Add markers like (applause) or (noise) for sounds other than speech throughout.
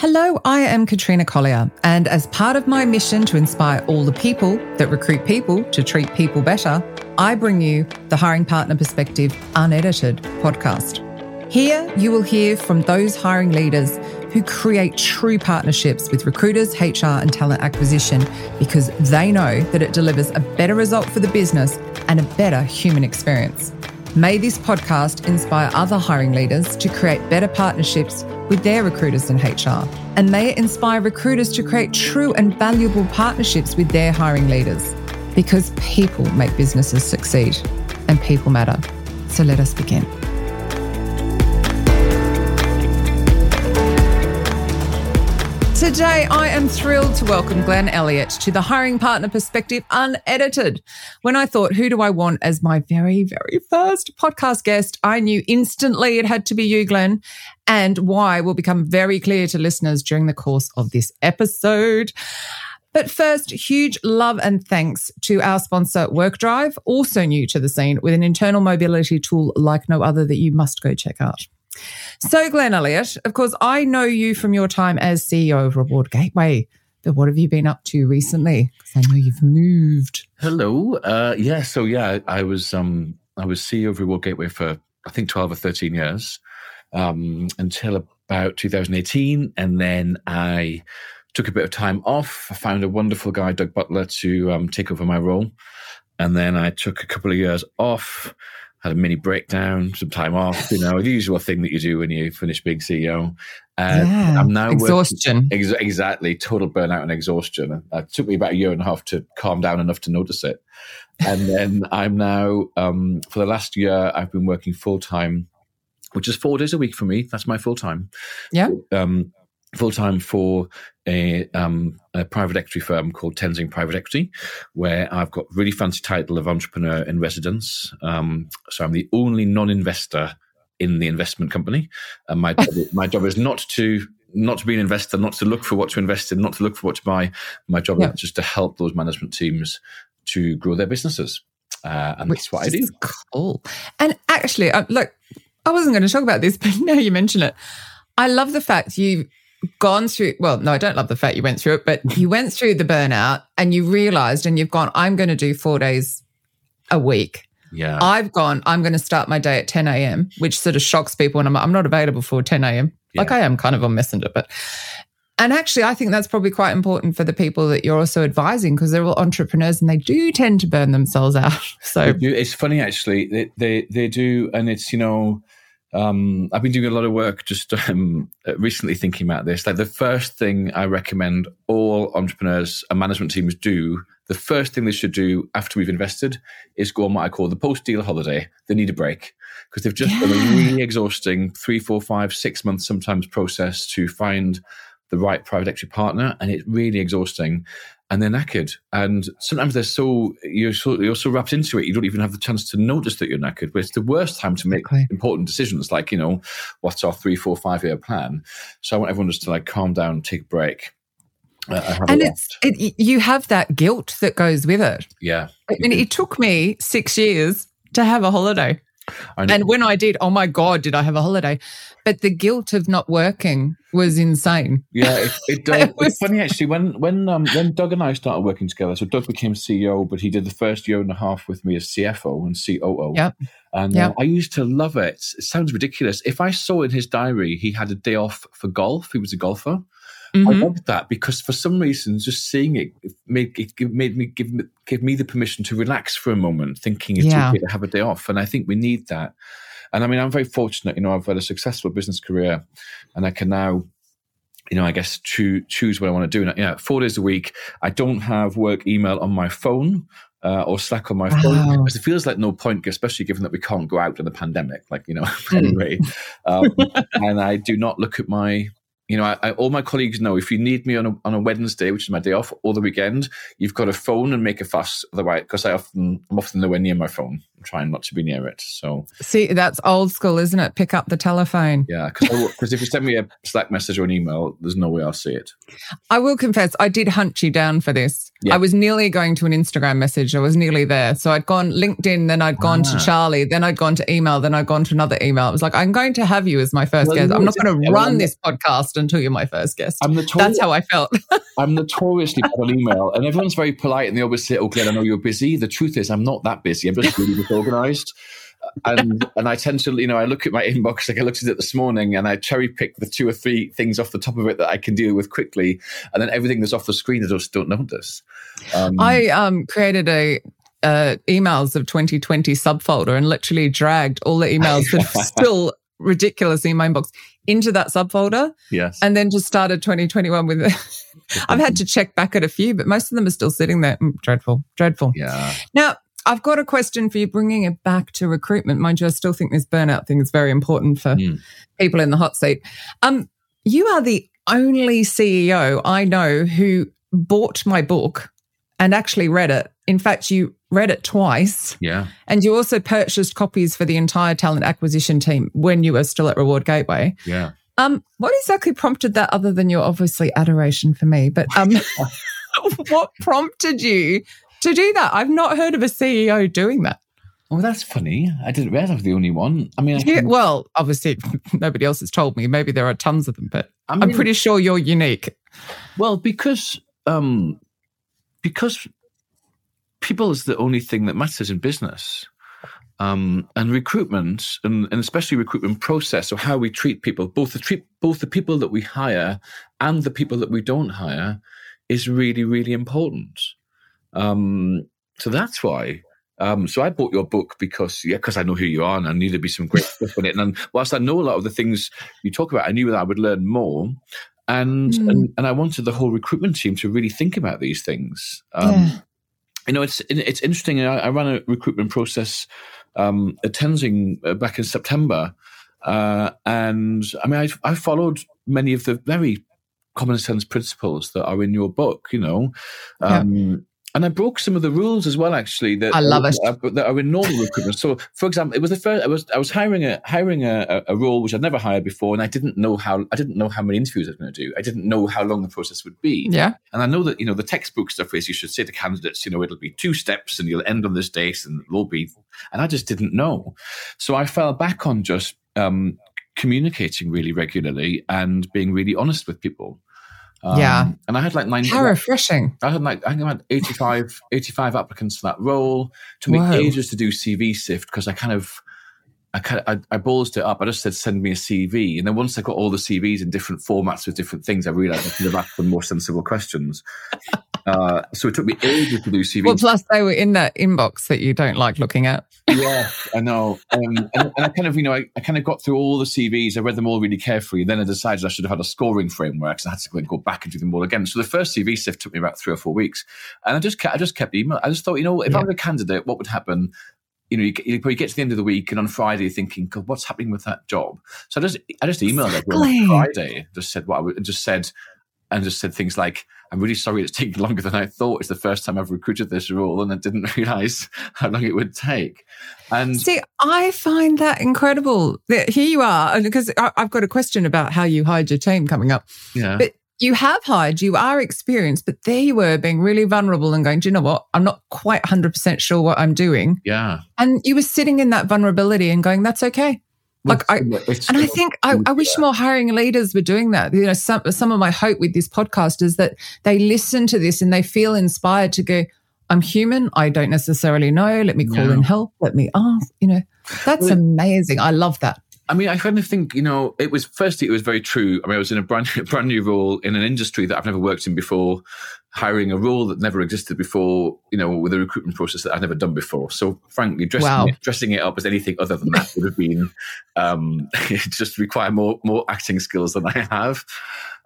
Hello, I am Katrina Collier, and as part of my mission to inspire all the people that recruit people to treat people better, I bring you the Hiring Partner Perspective Unedited podcast. Here, you will hear from those hiring leaders who create true partnerships with recruiters, HR, and talent acquisition because they know that it delivers a better result for the business and a better human experience. May this podcast inspire other hiring leaders to create better partnerships with their recruiters and HR. And may it inspire recruiters to create true and valuable partnerships with their hiring leaders. Because people make businesses succeed and people matter. So let us begin. Today, I am thrilled to welcome Glenn Elliott to the Hiring Partner Perspective Unedited. When I thought, who do I want as my very, very first podcast guest, I knew instantly it had to be you, Glenn, and why will become very clear to listeners during the course of this episode. But first, huge love and thanks to our sponsor, WorqDrive, also new to the scene with an internal mobility tool like no other that you must go check out. So, Glenn Elliott, of course, I know you from your time as CEO of Reward Gateway. But what have you been up to recently? Because I know you've moved. Hello. Uh, yeah. So yeah, I was um, I was CEO of Reward Gateway for I think twelve or thirteen years um, until about 2018, and then I took a bit of time off. I found a wonderful guy, Doug Butler, to um, take over my role, and then I took a couple of years off had a mini breakdown, some time off, you know, the usual thing that you do when you finish being CEO. Uh, yeah, I'm now exhaustion. Ex- exactly, total burnout and exhaustion. It took me about a year and a half to calm down enough to notice it. And then (laughs) I'm now, um, for the last year, I've been working full time, which is four days a week for me. That's my full time. Yeah. Um, full time for a, um, a, private equity firm called Tenzing Private Equity, where I've got really fancy title of entrepreneur in residence. Um, so I'm the only non-investor in the investment company, and my job, my job is not to not to be an investor, not to look for what to invest in, not to look for what to buy. My job yeah. is just to help those management teams to grow their businesses, uh, and Which that's what I do. Cool. And actually, uh, look, I wasn't going to talk about this, (laughs) but now you mention it. I love the fact you gone through well no i don't love the fact you went through it but you went through the burnout and you realized and you've gone i'm going to do four days a week. Yeah. I've gone i'm going to start my day at 10 a.m which sort of shocks people and i'm, I'm not available for 10 a.m yeah. like i am kind of on messenger but and actually i think that's probably quite important for the people that you're also advising because they're all entrepreneurs and they do tend to burn themselves out (laughs) so. It's funny actually they, they they do and it's you know um, I've been doing a lot of work just (laughs) um, recently thinking about this. Like the first thing I recommend all entrepreneurs and management teams do, the first thing they should do after we've invested is go on what I call the post deal holiday. They need a break because they've just yeah. done a really exhausting three, four, five, six months sometimes process to find the right private equity partner, and it's really exhausting and they're knackered. And sometimes they're so you're so you're so wrapped into it, you don't even have the chance to notice that you're knackered. But it's the worst time to make okay. important decisions, like you know, what's our three, four, five year plan. So I want everyone just to like calm down, take a break. Uh, and it's it, you have that guilt that goes with it. Yeah, I mean, it took me six years to have a holiday. And when I did, oh my God, did I have a holiday? But the guilt of not working was insane. Yeah, it, it, (laughs) uh, it was, it's funny actually. When when um, when Doug and I started working together, so Doug became CEO, but he did the first year and a half with me as CFO and COO. Yeah, and yep. uh, I used to love it. It sounds ridiculous. If I saw in his diary he had a day off for golf, he was a golfer. Mm-hmm. I loved that because for some reason, just seeing it made, it made me give, give me the permission to relax for a moment, thinking it's yeah. okay to have a day off. And I think we need that. And I mean, I'm very fortunate. You know, I've had a successful business career, and I can now you know, I guess to choose what I want to do. And, you know, four days a week, I don't have work email on my phone uh, or Slack on my phone wow. because it feels like no point, especially given that we can't go out in the pandemic. Like you know, (laughs) hmm. anyway, um, and I do not look at my you know, I, I, all my colleagues know if you need me on a, on a Wednesday, which is my day off, or the weekend, you've got a phone and make a fuss. Otherwise, because I often I'm often nowhere near my phone. I'm trying not to be near it. So see, that's old school, isn't it? Pick up the telephone. Yeah, because if you send me a Slack message or an email, there's no way I'll see it. I will confess, I did hunt you down for this. Yeah. I was nearly going to an Instagram message. I was nearly there. So I'd gone LinkedIn, then I'd gone ah. to Charlie, then I'd gone to email, then I'd gone to another email. It was like, I'm going to have you as my first well, guest. I'm not going to run this podcast until you're my first guest. I'm notori- That's how I felt. (laughs) I'm notoriously bad on email, and everyone's very polite and they always say, "Oh, Glenn, I know you're busy." The truth is, I'm not that busy. I'm just really disorganized. and and I tend to, you know, I look at my inbox like I looked at it this morning, and I cherry pick the two or three things off the top of it that I can deal with quickly, and then everything that's off the screen I just don't notice. Um, I um, created a uh, emails of 2020 subfolder and literally dragged all the emails that are (laughs) still ridiculous in my inbox into that subfolder. Yes. And then just started 2021 with it. (laughs) I've had to check back at a few, but most of them are still sitting there. Mm, dreadful, dreadful. Yeah. Now, I've got a question for you, bringing it back to recruitment. Mind you, I still think this burnout thing is very important for mm. people in the hot seat. Um, you are the only CEO I know who bought my book and actually read it. In fact, you read it twice. Yeah. And you also purchased copies for the entire talent acquisition team when you were still at Reward Gateway. Yeah. Um, what exactly prompted that other than your obviously adoration for me? But um (laughs) what prompted you to do that? I've not heard of a CEO doing that. Oh, that's funny. I didn't realize I was the only one. I mean, I yeah, well, obviously (laughs) nobody else has told me. Maybe there are tons of them, but I am pretty sure you're unique. Well, because um, because people is the only thing that matters in business. Um, and recruitment, and, and, especially recruitment process, or how we treat people, both the treat both the people that we hire and the people that we don't hire, is really really important. Um, so that's why. Um, so I bought your book because yeah, because I know who you are and I knew there'd be some great (laughs) stuff in it. And whilst I know a lot of the things you talk about, I knew that I would learn more. And, mm. and and I wanted the whole recruitment team to really think about these things. Um, yeah you know, it's it's interesting. I, I ran a recruitment process um, at Tenzing uh, back in September, uh, and I mean, I, I followed many of the very common sense principles that are in your book. You know, um, and I broke some of the rules as well. Actually, that I love it. Are, that are in normal recruitment. So, for example, it was the first. I was I was hiring a hiring a, a role which I'd never hired before, and I didn't know how I didn't know how many interviews I was going to do. I didn't know how long the process would be. Yeah. And I know that you know the textbook stuff is you should say to candidates, you know, it'll be two steps, and you'll end on this date, and it'll be. And I just didn't know, so I fell back on just um, communicating really regularly and being really honest with people. Um, yeah. And I had like nine. How refreshing. I had like, I think I had 85, 85 applicants for that role. To me, ages to do CV sift because I kind of, I kind of, I, I ballsed it up. I just said, send me a CV. And then once I got all the CVs in different formats with different things, I realized I could have asked them more sensible questions. Uh, so it took me ages to do CVs. Well, plus they were in that inbox that you don't like looking at. yeah, I know. Um, and, and, I kind of, you know, I, I, kind of got through all the CVs. I read them all really carefully. Then I decided I should have had a scoring framework, so I had to go back and do them all again. So the first CV sift took me about three or four weeks, and I just kept, I just kept email. I just thought, you know, if yeah. I was a candidate, what would happen? You know, you, you, you, get to the end of the week, and on Friday, you're thinking, God, what's happening with that job? So I just, I just emailed everyone on Friday, just said what I would, just said, and just said things like, I'm really sorry it's (laughs) taking longer than I thought. It's the first time I've recruited this role and I didn't (laughs) realize how long it would take. And see, I find that incredible. that Here you are, because I've got a question about how you hired your team coming up. Yeah. But you have hired, you are experienced, but there you were being really vulnerable and going, do you know what? I'm not quite 100% sure what I'm doing. Yeah. And you were sitting in that vulnerability and going, that's okay. Like I, and I think I, I wish more hiring leaders were doing that. You know, some some of my hope with this podcast is that they listen to this and they feel inspired to go. I'm human. I don't necessarily know. Let me call no. in help. Let me ask. You know, that's well, amazing. I love that. I mean, I kind of think, you know, it was firstly, it was very true. I mean, I was in a brand, (laughs) brand new role in an industry that I've never worked in before, hiring a role that never existed before, you know, with a recruitment process that I've never done before. So, frankly, dressing, wow. it, dressing it up as anything other than that would have been, (laughs) um, (laughs) just require more, more acting skills than I have.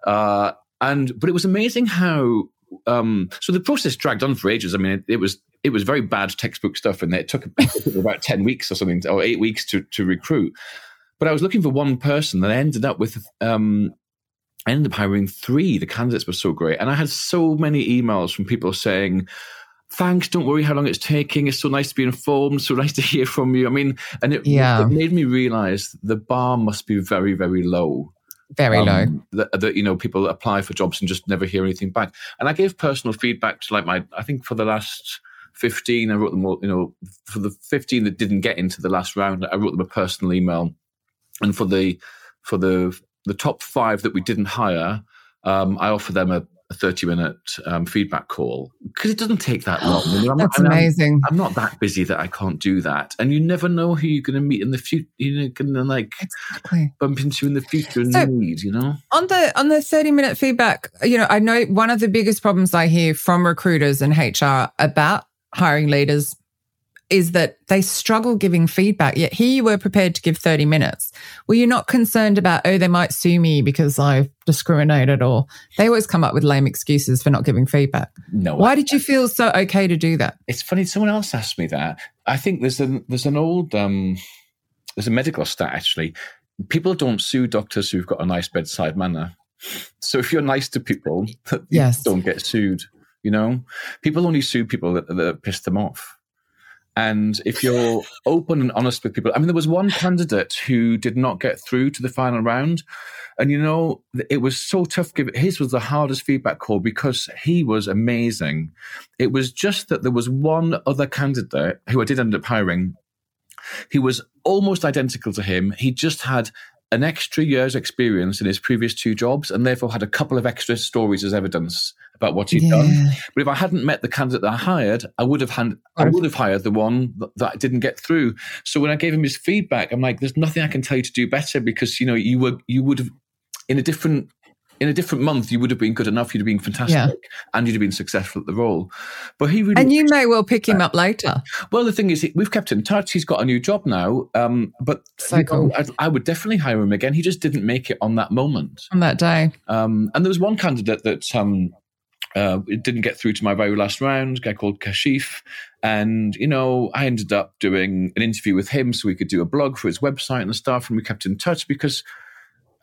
Uh, and, but it was amazing how, um, so the process dragged on for ages. I mean, it, it was, it was very bad textbook stuff and it took, about 10 weeks or something, or eight weeks to, to recruit. But I was looking for one person, and I ended up with um, I ended up hiring three. The candidates were so great, and I had so many emails from people saying, "Thanks, don't worry how long it's taking. It's so nice to be informed. So (laughs) nice to hear from you." I mean, and it, yeah. it made me realize the bar must be very, very low. Very um, low. That, that, you know people apply for jobs and just never hear anything back. And I gave personal feedback to like my I think for the last 15 I wrote them all, you know for the 15 that didn't get into the last round I wrote them a personal email and for the for the the top five that we didn't hire, um, I offer them a, a 30 minute um, feedback call because it doesn't take that long. (gasps) I'm, That's I'm, amazing. I'm, I'm, not that busy that I can't do that. And you never know who you're going to meet in the future. You're going to like exactly. bump into in the future and so, need, you know? On the, on the 30 minute feedback, you know, I know one of the biggest problems I hear from recruiters and HR about hiring leaders is that they struggle giving feedback. Yet here you were prepared to give 30 minutes. Were you not concerned about, oh, they might sue me because I've discriminated or they always come up with lame excuses for not giving feedback? No. Why did you feel so okay to do that? It's funny. Someone else asked me that. I think there's an, there's an old, um, there's a medical stat actually. People don't sue doctors who've got a nice bedside manner. So if you're nice to people, (laughs) yes. don't get sued. You know, people only sue people that, that piss them off. And if you're open and honest with people, I mean, there was one candidate who did not get through to the final round. And you know, it was so tough. His was the hardest feedback call because he was amazing. It was just that there was one other candidate who I did end up hiring. He was almost identical to him. He just had an extra year's experience in his previous two jobs and therefore had a couple of extra stories as evidence about what he'd yeah. done. But if I hadn't met the candidate that I hired, I would have had, I would have hired the one that, that didn't get through. So when I gave him his feedback, I'm like, there's nothing I can tell you to do better because you know you were you would have in a different in a different month, you would have been good enough. You'd have been fantastic, yeah. and you'd have been successful at the role. But he really, and you may well pick him up later. Well, the thing is, we've kept in touch. He's got a new job now. Um, but so know, I, I, would definitely hire him again. He just didn't make it on that moment, on that day. Um, and there was one candidate that um, uh, it didn't get through to my very last round, a guy called Kashif. And, you know, I ended up doing an interview with him so we could do a blog for his website and stuff. And we kept in touch because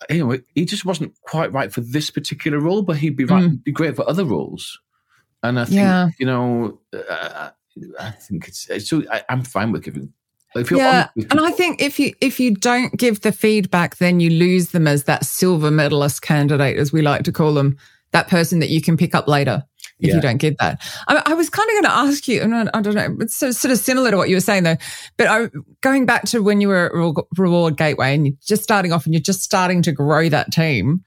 you know, he just wasn't quite right for this particular role, but he'd be right, mm. be great for other roles. And I think, yeah. you know, uh, I think it's, it's so I, am fine with giving. yeah, and I think if you if you don't give the feedback, then you lose them as that silver medalist candidate, as we like to call them, that person that you can pick up later if yeah. you don't get that. I, I was kind of going to ask you, and I, I, don't know, it's sort of similar to what you were saying though, but I, going back to when you were at Reward Gateway and you're just starting off and you're just starting to grow that team,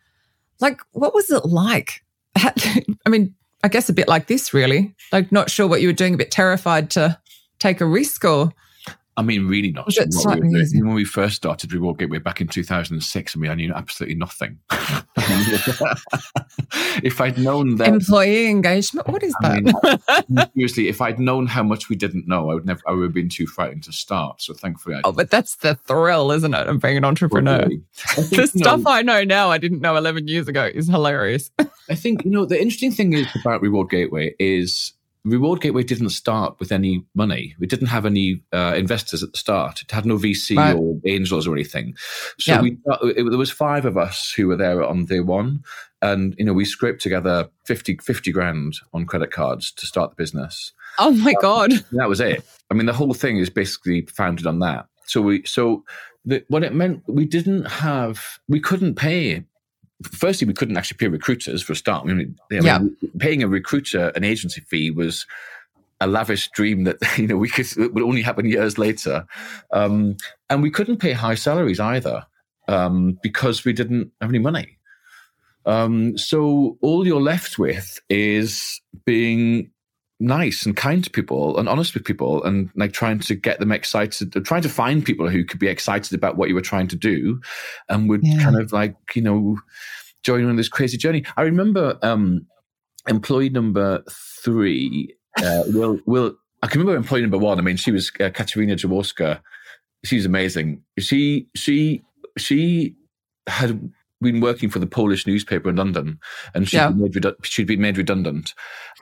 like what was it like? (laughs) I mean, I guess a bit like this, really. Like, not sure what you were doing, a bit terrified to take a risk or I mean, really not. Sure we when we first started Reward Gateway back in 2006, I mean, I knew absolutely nothing. (laughs) if I'd known that employee engagement, what is I that? Mean, (laughs) seriously, if I'd known how much we didn't know, I would never. I would have been too frightened to start. So thankfully, I oh, but that's the thrill, isn't it, of being an entrepreneur? (laughs) Think, the stuff know, I know now, I didn't know 11 years ago, is hilarious. I think you know the interesting thing is about Reward Gateway is Reward Gateway didn't start with any money. We didn't have any uh, investors at the start. It had no VC right. or angels or anything. So yeah. we, it, there was five of us who were there on day one, and you know we scraped together 50, 50 grand on credit cards to start the business. Oh my um, god! (laughs) That was it. I mean, the whole thing is basically founded on that. So we so the, what it meant we didn't have we couldn't pay firstly, we couldn't actually pay recruiters for a start. I mean, I mean, yeah. paying a recruiter an agency fee was a lavish dream that (laughs) you know we could would only happen years later, um, and we couldn't pay high salaries either um, because we didn't have any money. Um, so all you're left with is being nice and kind to people and honest with people and like trying to get them excited trying to find people who could be excited about what you were trying to do and would yeah. kind of like you know join on this crazy journey. I remember um employee number three uh will will i can remember employee number one. I mean she was uh, katerina jaworska. She's amazing. She she she had been working for the Polish newspaper in London, and she'd, yeah. been, made redu- she'd been made redundant.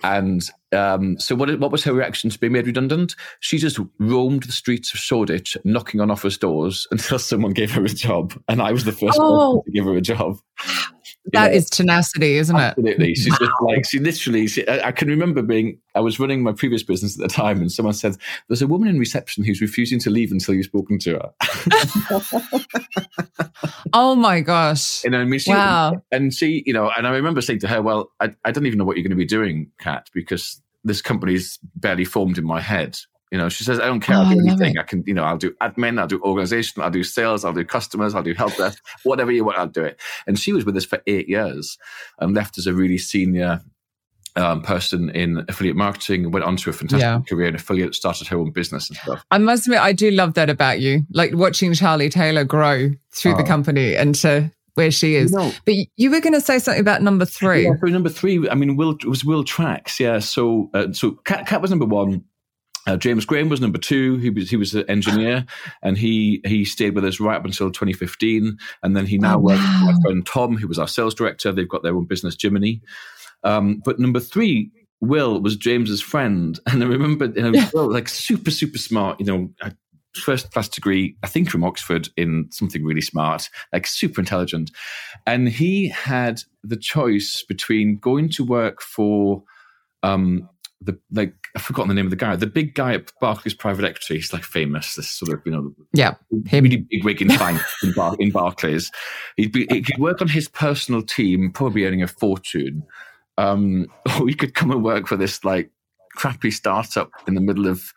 And um, so, what, what was her reaction to being made redundant? She just roamed the streets of Shoreditch, knocking on office doors (laughs) until someone gave her a job, and I was the first oh. person to give her a job. That is tenacity, isn't it? Absolutely. She's wow. just like, she literally, she, I, I, can remember being, I was running my previous business at the time and someone said, there's a woman in reception who's refusing to leave until you've spoken to her. (laughs) oh my gosh. And I mean, she, wow. and she, you know, and I remember saying to her, well, I, I don't even know what you're going to be doing, Kat, because this company's barely formed in my head. You know, she says, I don't care, Oh, I'll do anything. I can, you know, I'll do admin, I'll do organization, I'll do sales, I'll do customers, I'll do help desk, whatever you want, I'll do it. And she was with us for eight years and left as a really senior um, person in affiliate marketing, went on to a fantastic Yeah. career in affiliate, started her own business and stuff. I must admit, I do love that about you. Like watching Charlie Taylor grow through the Oh. company and to where she is. But you were going to say something about number three. Yeah, so number three, I mean, Will was Will Tracks, yeah. So, uh, so Cat, Cat was number one. Uh, James Graham was number two. He was he was an engineer, and he he stayed with us right up until 2015. And then he now Oh, works with my friend Tom, who was our sales director. They've got their own business, Jiminy. Um, but number three, Will was James's friend, (laughs) and I remember you know. Will like super super smart. You know, first class degree, I think from Oxford in something really smart, like super intelligent, and he had the choice between going to work for um the like I've forgotten the name of the guy, the big guy at Barclays Private Equity. He's like famous, this sort of you know Yeah, him. really big wig in bank in, Bar- in Barclays. He'd be he could work on his personal team, probably earning a fortune. Um, (laughs) or he could come and work for this like crappy startup in the middle of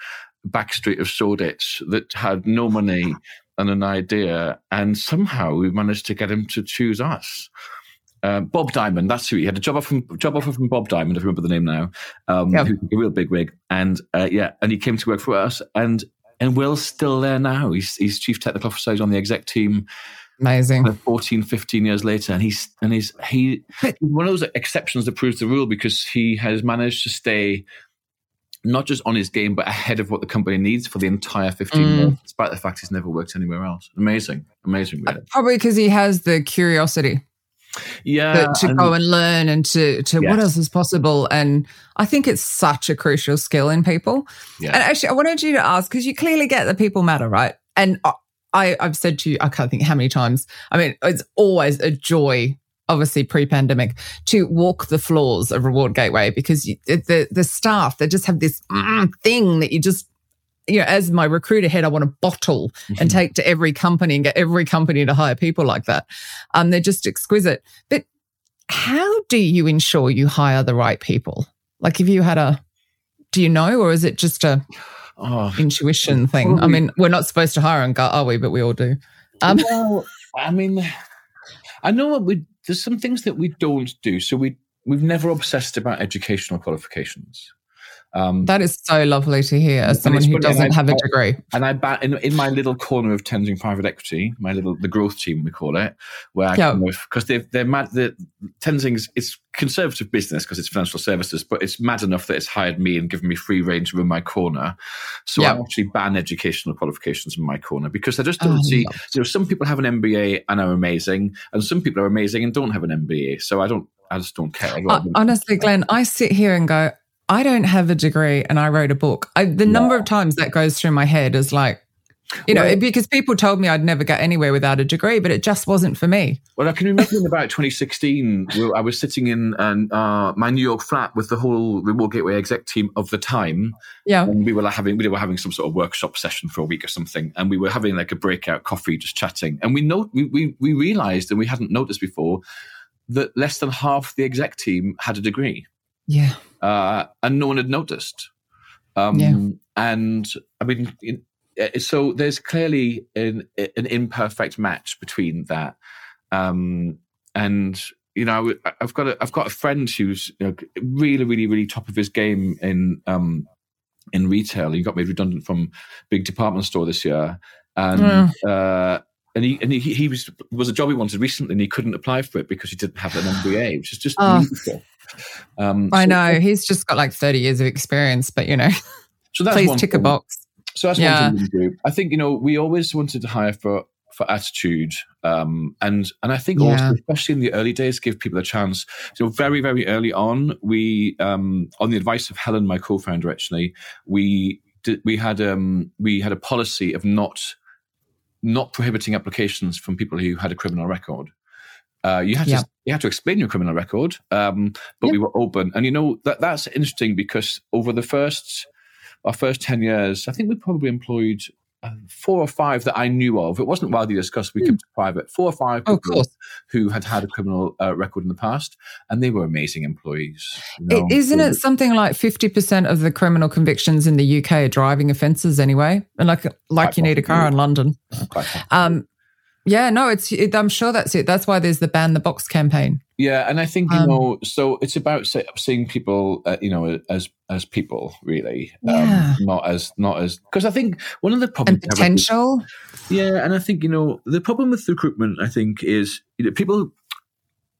backstreet of Shoreditch that had no money and an idea, and somehow we managed to get him to choose us. Uh, Bob Diamond, that's who he had a job offer from job offer from Bob Diamond. I remember the name now. Um, Yep. who's a real big wig, and uh, yeah, and he came to work for us, and and Will's still there now. He's he's chief technical officer. He's on the exec team. Amazing. uh, 14, 15 years later, and he's and he's he he's one of those exceptions that proves the rule because he has managed to stay not just on his game but ahead of what the company needs for the entire 15 Mm. years, despite the fact he's never worked anywhere else. Amazing, amazing, really. Probably because he has the curiosity Yeah, to and- go and learn and to, to what else is possible. And I think it's such a crucial skill in people. yeah. And actually, I wanted you to ask because you clearly get that people matter, right? And I- I, I've said to you, I can't think how many times. I mean, it's always a joy, obviously pre-pandemic, to walk the floors of Reward Gateway because you, the the staff they just have this mm, thing that you just. You know, as my recruiter head, I want to bottle and take to every company and get every company to hire people like that. Um, they're just exquisite. But how do you ensure you hire the right people? Like, if you had a, do you know, or is it just a oh, intuition thing. I mean, we're not supposed to hire on gut, are we? But we all do. Um, well, I mean, I know what we. There's some things that we don't do. So we we've never obsessed about educational qualifications. Um, that is so lovely to hear as someone who doesn't I- have a degree. And I ba- in, in my little corner of Tenzing Private Equity, my little the growth team we call it, where I of because they're they're mad. The Tenzing's it's conservative business because it's financial services, but it's mad enough that it's hired me and given me free reign to run my corner. So Yeah. I actually ban educational qualifications in my corner because I just Oh, don't see. love You know, some people have an MBA and are amazing, and some people are amazing and don't have an MBA. So I don't. I just don't care. Uh, honestly, Glenn, I sit here and go, I don't have a degree and I wrote a book. I, the number of times that goes through my head is like, you know, Well- because people told me I'd never get anywhere without a degree, but it just wasn't for me. Well, I can remember in about 2016, where I was sitting in um, uh, my New York flat with the whole Reward Gateway exec team of the time, Yeah. and we were like having we were having some sort of workshop session for a week or something, and we were having like a breakout coffee, just chatting, and we know we we, we realised, and we hadn't noticed before, that less than half the exec team had a degree, Yeah. Uh, and no one had noticed. Um, Yeah. And I mean, uh, so there's clearly an, an imperfect match between that. Um, and you know, I've got a, I've got a friend who's you know, really, really, really top of his game in um, in retail. He got made redundant from big department store this year, and uh, and he and he, he was was a job he wanted recently, and he couldn't apply for it because he didn't have an MBA, which is just Oh. Um, I so- know. He's just got like 30 years of experience, but you know, So that's please tick a box. So that's Yeah. one thing we do. I think you know we always wanted to hire for for attitude, um, and and I think Yeah. also especially in the early days, give people a chance. So very very early on, we um, on the advice of Helen, my co-founder, actually, we did, we had um, we had a policy of not not prohibiting applications from people who had a criminal record. Uh, you had Yeah. to you had to explain your criminal record, um, but Yeah. we were open, and you know that that's interesting because over the first our first ten years, I think we probably employed four or five that I knew of. It wasn't widely discussed. We kept it private. Four or five Oh, people who had had a criminal uh, record in the past, and they were amazing employees. you know. Isn't it something like 50% of the criminal convictions in the UK are driving offences anyway? And like, like Quite you need a car in London. Um, yeah, no, it's, it, I'm sure that's it. That's why there's the ban the box campaign. Yeah, and I think you Um, know, so it's about seeing people, uh, you know, as as people, really, Yeah. um, not as not as because I think one of the problems And we have with- potential. Yeah, and I think you know the problem with recruitment. I think is you know people.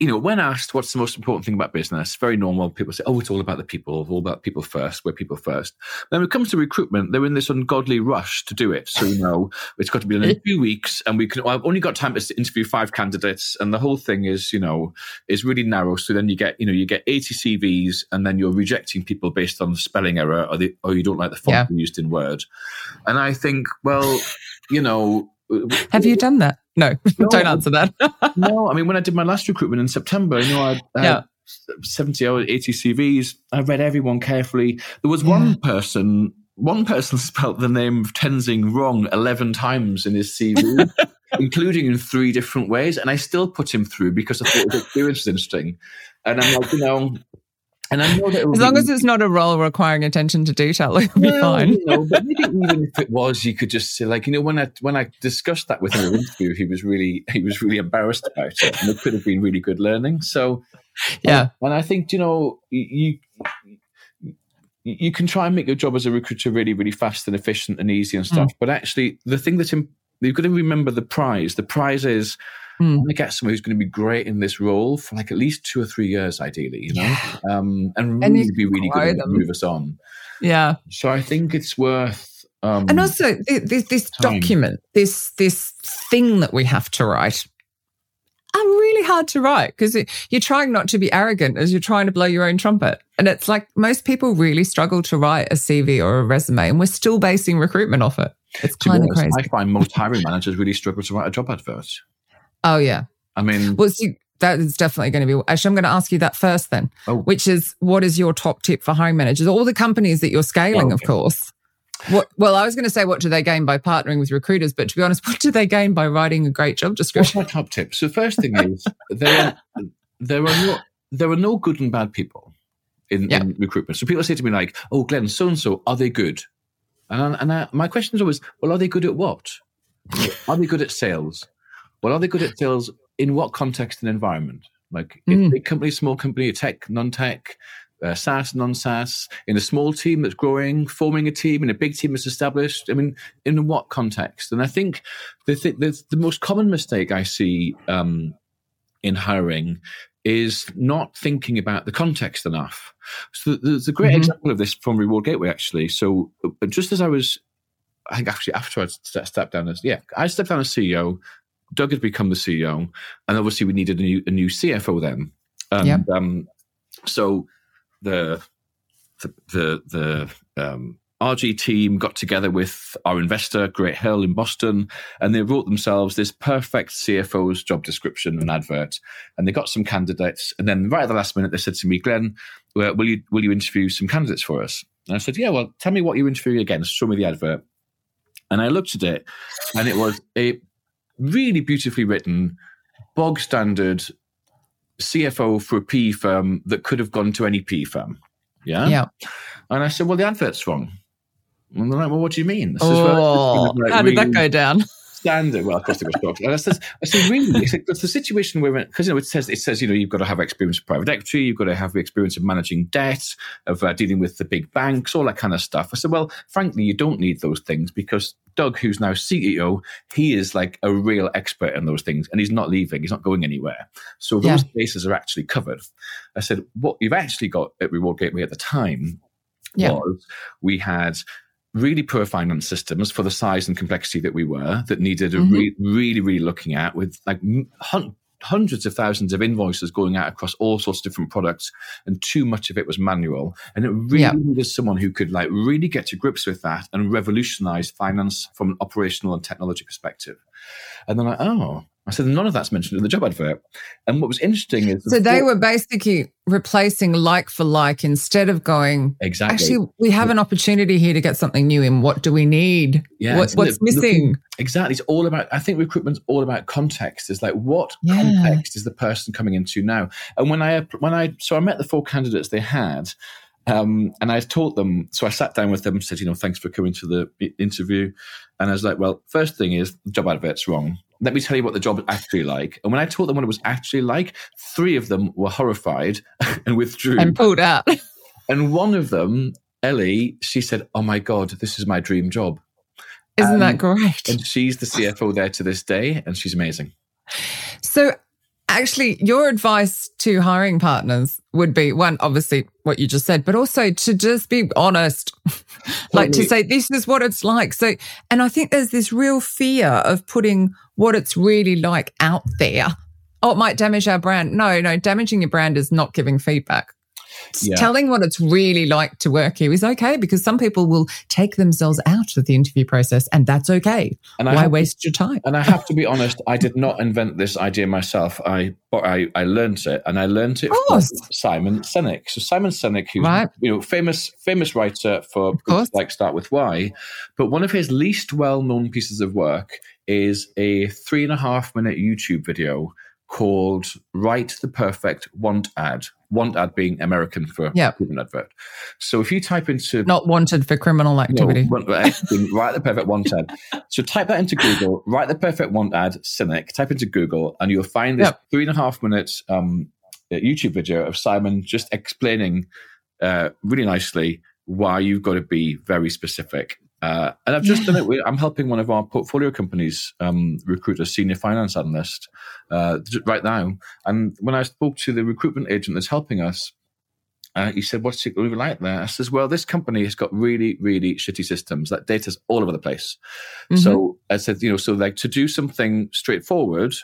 You know, when asked what's the most important thing about business, very normal. People say, "Oh, it's all about the people, all about people first. We're people first. Then when it comes to recruitment, they're in this ungodly rush to do it. So you know, it's got to be done in two (laughs) weeks, and we can. Well, I've only got time to interview five candidates, and the whole thing is, you know, is really narrow. So then you get, you know, you get eighty CVs, and then you're rejecting people based on the spelling error, or the, or you don't like the font Yeah. used in Word. And I think, well, you know, Have you done that? No, (laughs) No. don't answer that. (laughs) no, I mean, when I did my last recruitment in September, you know, I I Yeah. had 70 or 80 CVs. I read everyone carefully. There was one person, one person (laughs) spelt the name of Tenzing wrong 11 times in his CV, including in three different ways. And I still put him through because I thought his experience was interesting. And I'm like, you know, and I know that As long be- as it's not a role requiring attention to detail, (laughs) it'll be well, fine. You know, but (laughs) even if it was, you could just say, like, you know, when I when I discussed that with him in an interview, he was really he was really embarrassed about it, and it could have been really good learning. So, Yeah. and I think you know you. you can try and make your job as a recruiter really, really fast and efficient and easy and hmm. stuff. But actually, the thing that you've got to remember the prize. The prize is Mm. I'm get someone who's going to be great in this role for like at least two or three years, ideally, you know, um, and really be really good and them. move us on. Yeah. So I think it's worth. Um, And also th- this, this document, this this thing that we have to write, are really hard to write because you're trying not to be arrogant as you're trying to blow your own trumpet. And it's like most people really struggle to write a CV or a resume, and we're still basing recruitment off it. It's kind of crazy. I find most hiring managers really struggle to write a job advert. Oh yeah. I mean, Well, see, that is definitely going to be. Actually, I'm going to ask you that first, then, Oh. which is what is your top tip for hiring managers? All the companies that you're scaling, Oh, of course. What, well, I was going to say, what do they gain by partnering with recruiters? But to be honest, (laughs) what do they gain by writing a great job what's description? my top tip? So the first thing is there are, there are no there are no good and bad people in, Yeah. in recruitment. So people say to me like, "Oh, Glenn, so and so, are they good?" And I, and I, my question is always, "Well, are they good at what? Are they good at sales? Well, are they good at sales in what context and environment? Like Mm. a big company, small company, tech, non-tech, uh, SaaS, non-SaaS, in a small team that's growing, forming a team, in a big team that's established. I mean, in what context? And I think the th- the, the most common mistake I see um, in hiring is not thinking about the context enough. So there's a great Mhm. example of this from Reward Gateway, actually. So uh, just as I was, I think actually after I stepped down as yeah, I stepped down as CEO. Doug had become the CEO, and obviously we needed a new a new CFO then. And Yep. um, so the the the, the um, RG team got together with our investor, Great Hill in Boston, and they wrote themselves this perfect CFO's job description and advert. And they got some candidates, and then right at the last minute, they said to me, "Glenn, well, will you will you interview some candidates for us?" And I said, "Yeah, well, tell me what you're interviewing against. Show me the advert." And I looked at it, and it was a really beautifully written, bog standard CFO for a P firm that could have gone to any P firm. Yeah. Yeah. And I said, well, the advert's wrong. And they're like, well, what do you mean? I says, "Well, Oh, it's kind of like how did that go down? Standard. Well, of course they were shocked. And I said, I said, really? It's, like, the situation where, because you know, it says, it says, you know, you've got to have experience of private equity, you've got to have the experience of managing debt, of uh, dealing with the big banks, all that kind of stuff. I said, well, frankly, you don't need those things because Doug, who's now CEO, he is like a real expert in those things, and he's not leaving. He's not going anywhere. So those bases are actually covered. I said, what you've actually got at Reward Gateway at the time Yeah. was we had really poor finance systems for the size and complexity that we were that needed a Mhm. re- really, really looking at with like hun- hundreds of thousands of invoices going out across all sorts of different products and too much of it was manual and it really Yeah. needed someone who could like really get to grips with that and revolutionize finance from an operational and technology perspective and then like oh I said, none of that's mentioned in the job advert. And what was interesting is. So they were basically replacing like for like instead of going, exactly. Actually, we have an opportunity here to get something new in. What do we need? Yeah. What, what's missing? exactly. It's all about, I think recruitment's all about context. It's like, what yeah. context is the person coming into now? And when I, when I, so I met the four candidates they had. Um, and I taught them, so I sat down with them and said, you know, thanks for coming to the interview. And I was like, well, first thing is, job advert's wrong let me tell you what the job is actually like. And when I told them what it was actually like, three of them were horrified (laughs) and withdrew. And pulled out. (laughs) and one of them, Ellie, she said, Oh my God, this is my dream job. Isn't that great? And she's the CFO there to this day, and she's amazing. So, actually, your advice to hiring partners would be one, obviously, what you just said, but also to just be honest, (laughs) like to say, this is what it's like. So, and I think there's this real fear of putting what it's really like out there. Oh, it might damage our brand. No, no, damaging your brand is not giving feedback. Yeah. Telling what it's really like to work here is okay because some people will take themselves out of the interview process and that's okay. And Why waste to, your time? and I have to be honest, I did not invent this idea myself. I but I, I learned it and I learned it from Simon Sinek. So Simon Sinek, who's right. you know famous famous writer for like Start with Why, but one of his least well known pieces of work is a three and a half minute YouTube video called Write the Perfect Want Ad. Want ad being American for yeah. recruitment advert. So if you type into not wanted for criminal activity, no, write the perfect want ad. So type that into Google, write the perfect want ad, Sinek, Type into Google, and you'll find this yep. three and a half minutes um, YouTube video of Simon just explaining uh, really nicely why you've got to be very specific uh, and I've just yeah. done it. I'm helping one of our portfolio companies um, recruit a senior finance analyst uh, right now. And when I spoke to the recruitment agent that's helping us, uh, he said, "What's it really like there?" I says, "Well, this company has got really, really shitty systems. That data's all over the place." Mm-hmm. So I said, "You know, so like to do something straightforward,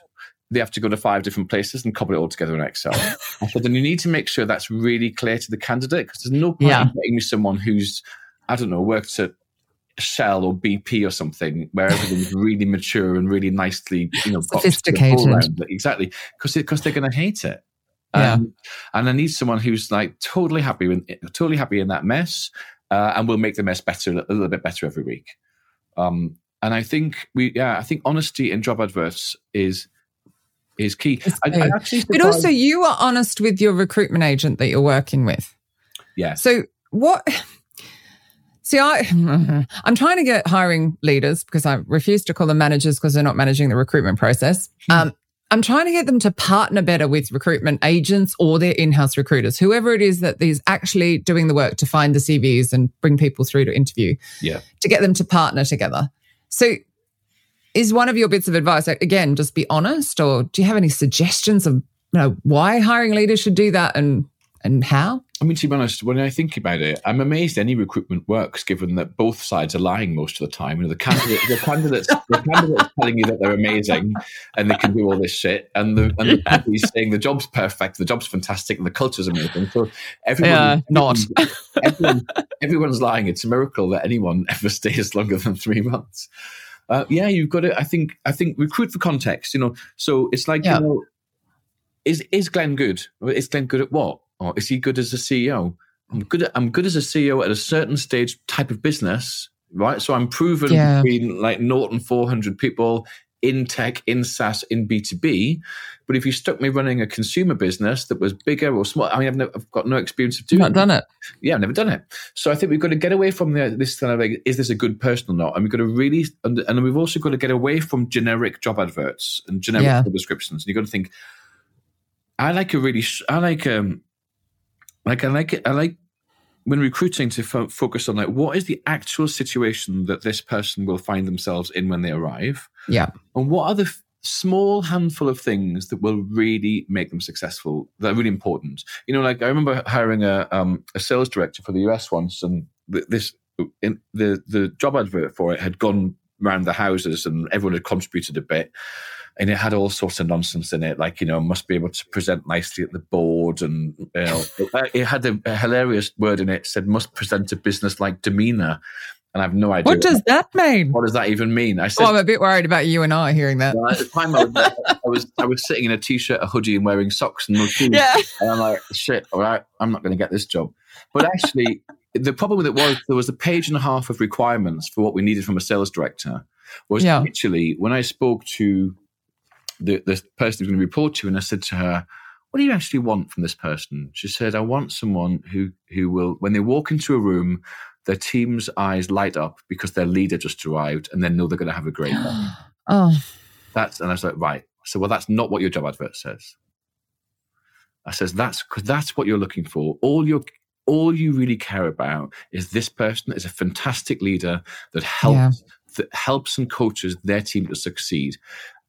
they have to go to five different places and cobble it all together in Excel." I said, "And you need to make sure that's really clear to the candidate because there's no point yeah. in getting me someone who's I don't know, worked at Shell or BP or something, where everything's (laughs) really mature and really nicely, you know, sophisticated. Exactly, because because they're going to hate it. Yeah. Um, and I need someone who's like totally happy with totally happy in that mess, uh, and will make the mess better a little bit better every week. Um, and I think we, yeah, I think honesty in job adverts is is key. I, I but also, you are honest with your recruitment agent that you're working with. Yeah. So what? See, I, (laughs) I'm trying to get hiring leaders because I refuse to call them managers because they're not managing the recruitment process. Hmm. Um, I'm trying to get them to partner better with recruitment agents or their in-house recruiters, whoever it is that is actually doing the work to find the CVs and bring people through to interview. Yeah. To get them to partner together. So is one of your bits of advice again just be honest or do you have any suggestions of you know why hiring leaders should do that and and how? I mean, to be honest, when I think about it, I'm amazed any recruitment works, given that both sides are lying most of the time. You know, the candidate, the candidates, the candidates telling you that they're amazing and they can do all this shit, and the and the (laughs) company's saying the job's perfect, the job's fantastic, and the culture's amazing. So everyone, not (laughs) everyone, everyone's lying. It's a miracle that anyone (laughs) ever stays longer than three months. Uh, yeah, you've got to. I think. I think recruit for context. You know, so it's like yeah. you know, is is Glenn good? Is Glenn good at what? Or is he good as a CEO? I'm good. At, I'm good as a CEO at a certain stage type of business, right? So I'm proven yeah. between like Norton 400 people in tech, in SaaS, in B2B. But if you stuck me running a consumer business that was bigger or small, I mean, I've, never, I've got no experience of doing. Not done it. Yeah, I've never done it. So I think we've got to get away from the, this kind of like, is this a good person or not? And we've got to really, and, and we've also got to get away from generic job adverts and generic yeah. descriptions. And you've got to think, I like a really, I like um, like I like it. I like when recruiting to fo- focus on like what is the actual situation that this person will find themselves in when they arrive. Yeah, and what are the f- small handful of things that will really make them successful that are really important. You know, like I remember hiring a um, a sales director for the US once, and this in the the job advert for it had gone around the houses, and everyone had contributed a bit and it had all sorts of nonsense in it, like you know, must be able to present nicely at the board, and you know, (laughs) uh, it, had a, a, hilarious word in it said must present a business like demeanor. and I have no idea. What does that mean? What does that even mean? I said, well, I'm a bit worried about you and I hearing that. Well, at the time, I was, I was, I was sitting in a t-shirt, a hoodie, and wearing socks and no shoes. Yeah. And I'm like, shit, all right, I'm not going to get this job. But actually, the problem with it was there was a page and a half of requirements for what we needed from a sales director. Was Yeah. actually when I spoke to the the person who's going to report to, you, and I said to her, "What do you actually want from this person?" She said, "I want someone who who will, when they walk into a room." Their team's eyes light up because their leader just arrived, and they know they're going to have a great day. (gasps) Oh, That's and I was like, right. So well, that's not what your job advert says. I says that's because that's what you're looking for. All your all you really care about is this person is a fantastic leader that helps that helps and coaches their team to succeed.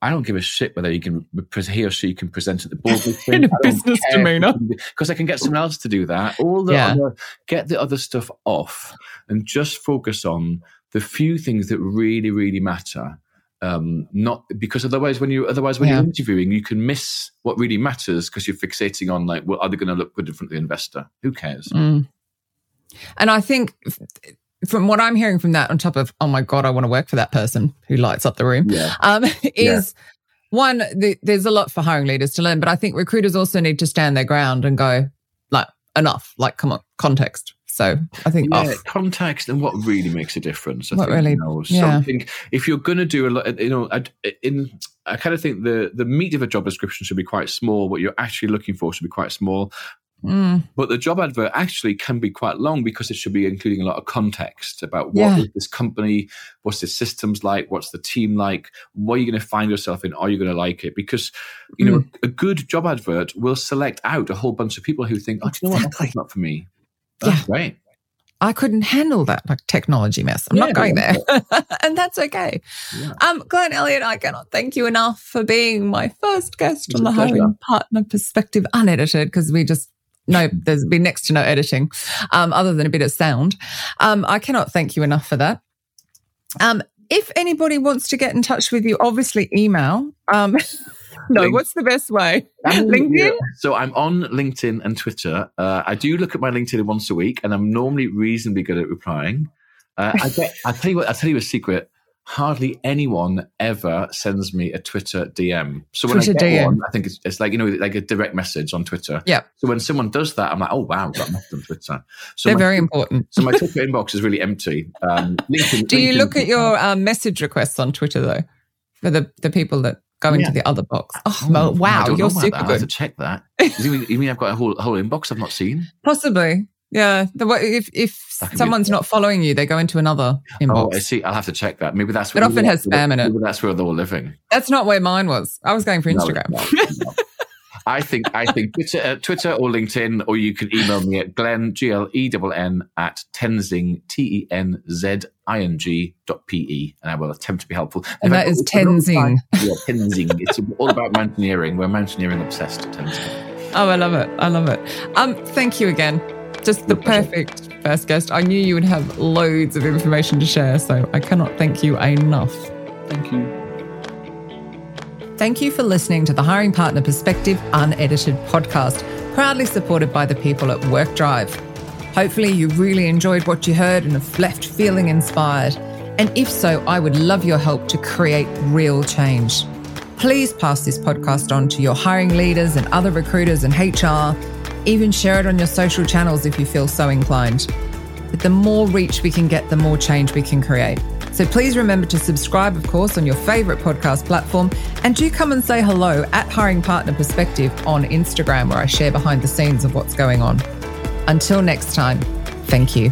I don't give a shit whether he can he or she can present at the board (laughs) In a business demeanor. because I can get someone else to do that. All the Yeah. other, get the other stuff off and just focus on the few things that really really matter um not because otherwise when you otherwise when Yeah. you're interviewing you can miss what really matters because you're fixating on like well are they going to look good in front of the investor who cares Mm. And I think from what I'm hearing from that, on top of, oh my God, I want to work for that person who lights up the room, yeah um, (laughs) is one, the, there's a lot for hiring leaders to learn, but I think recruiters also need to stand their ground and go, like, enough, like, come on, context. So I think yeah, context and what really makes a difference. I What think, really- you know, yeah. If you're going to do a lot, you know, I, in I kind of think the the meat of a job description should be quite small. What you're actually looking for should be quite small. Mm, But the job advert actually can be quite long because it should be including a lot of context about what Yeah. is this company, what's the systems like, what's the team like, what are you going to find yourself in, are you going to like it? Because you know Mm. a good job advert will select out a whole bunch of people who think, oh, do you know what, that's not for me. That's great. I couldn't handle that like technology mess. I'm Yeah, not going there. (laughs) and that's okay. Yeah. Um, Glenn Elliott, I cannot thank you enough for being my first guest on the pleasure. hiring partner perspective, unedited, because we just no, there's been next to no editing, um, other than a bit of sound. Um, I cannot thank you enough for that. Um, if anybody wants to get in touch with you, obviously email. Um, (laughs) no, Link. what's the best way? LinkedIn? yeah. So I'm on LinkedIn and Twitter. Uh, I do look at my LinkedIn once a week, and I'm normally reasonably good at replying. Uh, I get. I tell you what. I tell you a secret. Hardly anyone ever sends me a Twitter DM. So when Twitter I get DM. one, I think it's, it's like you know, like a direct message on Twitter. Yeah. So when someone does that, I'm like, oh wow, got message on Twitter. So They're my, very important. so my (laughs) Twitter inbox is really empty. Um, LinkedIn, Do you LinkedIn- look at your um, message requests on Twitter though, for the the people that go into the other box? Oh, Oh, well, wow, you're super that. I'll have to good. check that. You mean, I've got a whole a whole inbox I've not seen? Possibly. Yeah. The if if someone's not following you, they go into another Oh. I see. I'll have to check that. Maybe that's It often has spam in it. That's where they're all living. That's not where mine was. I was going for Instagram. no, no. I think I think Twitter, uh, Twitter or LinkedIn, or you can email me at Glenn g l e w n at Tenzing T E N Z I N G dot P E, and I will attempt to be helpful. And If that is I Tenzing. find- Yeah, Tenzing. It's all about mountaineering. We're mountaineering obsessed Tenzing. Oh, I love it. I love it. Um, thank you again. Just the perfect first guest. I knew you would have loads of information to share, so I cannot thank you enough. Thank you. Thank you for listening to the Hiring Partner Perspective Unedited podcast, proudly supported by the people at WorqDrive. Hopefully, you really enjoyed what you heard and have left feeling inspired. And if so, I would love your help to create real change. Please pass this podcast on to your hiring leaders and other recruiters and HR. Even share it on your social channels if you feel so inclined. But the more reach we can get, the more change we can create. So please remember to subscribe, of course, on your favorite podcast platform. And do come and say hello at Hiring Partner Perspective on Instagram, where I share behind the scenes of what's going on. Until next time, thank you.